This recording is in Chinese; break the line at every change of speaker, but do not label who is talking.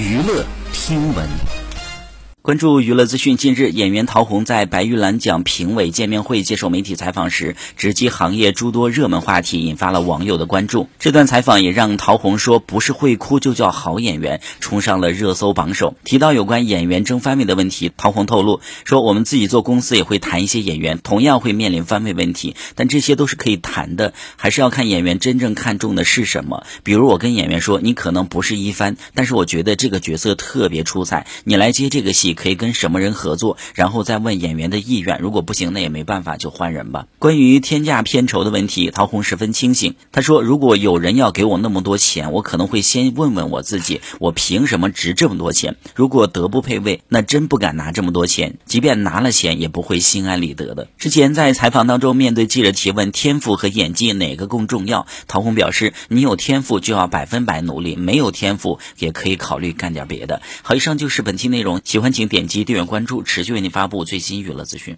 娱乐听闻。
关注娱乐资讯，近日演员陶虹在白玉兰奖评委见面会接受媒体采访时，直击行业诸多热门话题，引发了网友的关注。这段采访也让陶虹说不是会哭就叫好演员冲上了热搜榜首。提到有关演员争番位的问题，陶虹透露说，我们自己做公司也会谈一些演员，同样会面临番位问题，但这些都是可以谈的，还是要看演员真正看重的是什么。比如我跟演员说，你可能不是一番，但是我觉得这个角色特别出彩，你来接这个戏。可以跟什么人合作，然后再问演员的意愿。如果不行，那也没办法，就换人吧。关于天价片酬的问题，陶虹十分清醒。他说：“如果有人要给我那么多钱，我可能会先问问我自己，我凭什么值这么多钱？如果德不配位，那真不敢拿这么多钱。即便拿了钱，也不会心安理得的。”之前在采访当中，面对记者提问，天赋和演技哪个更重要？陶虹表示：“你有天赋就要百分百努力，没有天赋也可以考虑干点别的。”好，以上就是本期内容，喜欢请请。点击订阅关注，持续为您发布最新娱乐资讯。